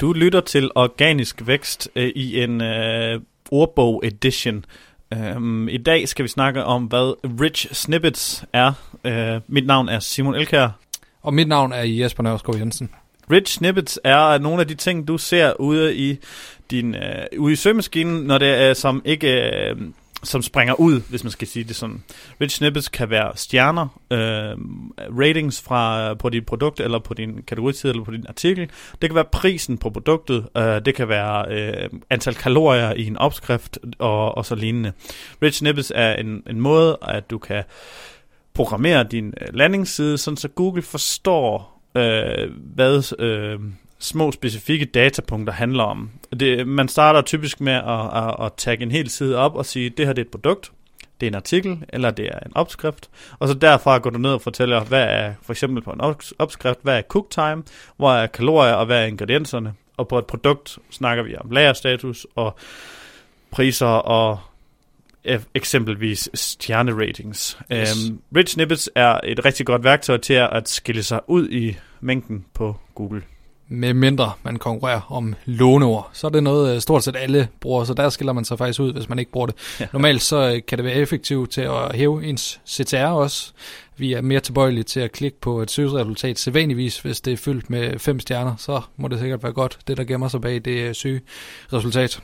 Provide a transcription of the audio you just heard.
Du lytter til Organisk Vækst øh, i en øh, ordbog edition. Um, I dag skal vi snakke om, hvad Rich Snippets er. Uh, mit navn er Simon Elkær. Og mit navn er Jesper Nørskov Jensen. Rich Snippets er nogle af de ting, du ser ude i din uh, ude i søgemaskinen, når det er som ikke uh, som springer ud, hvis man skal sige det sådan. Rich snippets kan være stjerner, øh, ratings fra på dit produkt, eller på din kategoriside, eller på din artikel. Det kan være prisen på produktet, øh, det kan være øh, antal kalorier i en opskrift, og, og så lignende. Rich snippets er en, en måde, at du kan programmere din øh, landingsside, sådan så Google forstår, øh, hvad... Øh, små specifikke datapunkter handler om. Det, man starter typisk med at, at, at tagge en hel side op og sige, det her det er et produkt, det er en artikel, eller det er en opskrift. Og så derfra går du ned og fortæller, hvad er for eksempel på en opskrift, hvad er cook time, hvor er kalorier og hvad er ingredienserne. Og på et produkt snakker vi om lagerstatus og priser og eksempelvis stjerneratings. Yes. Um, Rich Snippets er et rigtig godt værktøj til at skille sig ud i mængden på Google med mindre man konkurrerer om låneord. Så er det noget, øh, stort set alle bruger, så der skiller man sig faktisk ud, hvis man ikke bruger det. Ja. Normalt så øh, kan det være effektivt til at hæve ens CTR også. Vi er mere tilbøjelige til at klikke på et søgeresultat sædvanligvis, hvis det er fyldt med fem stjerner, så må det sikkert være godt, det der gemmer sig bag det søgeresultat.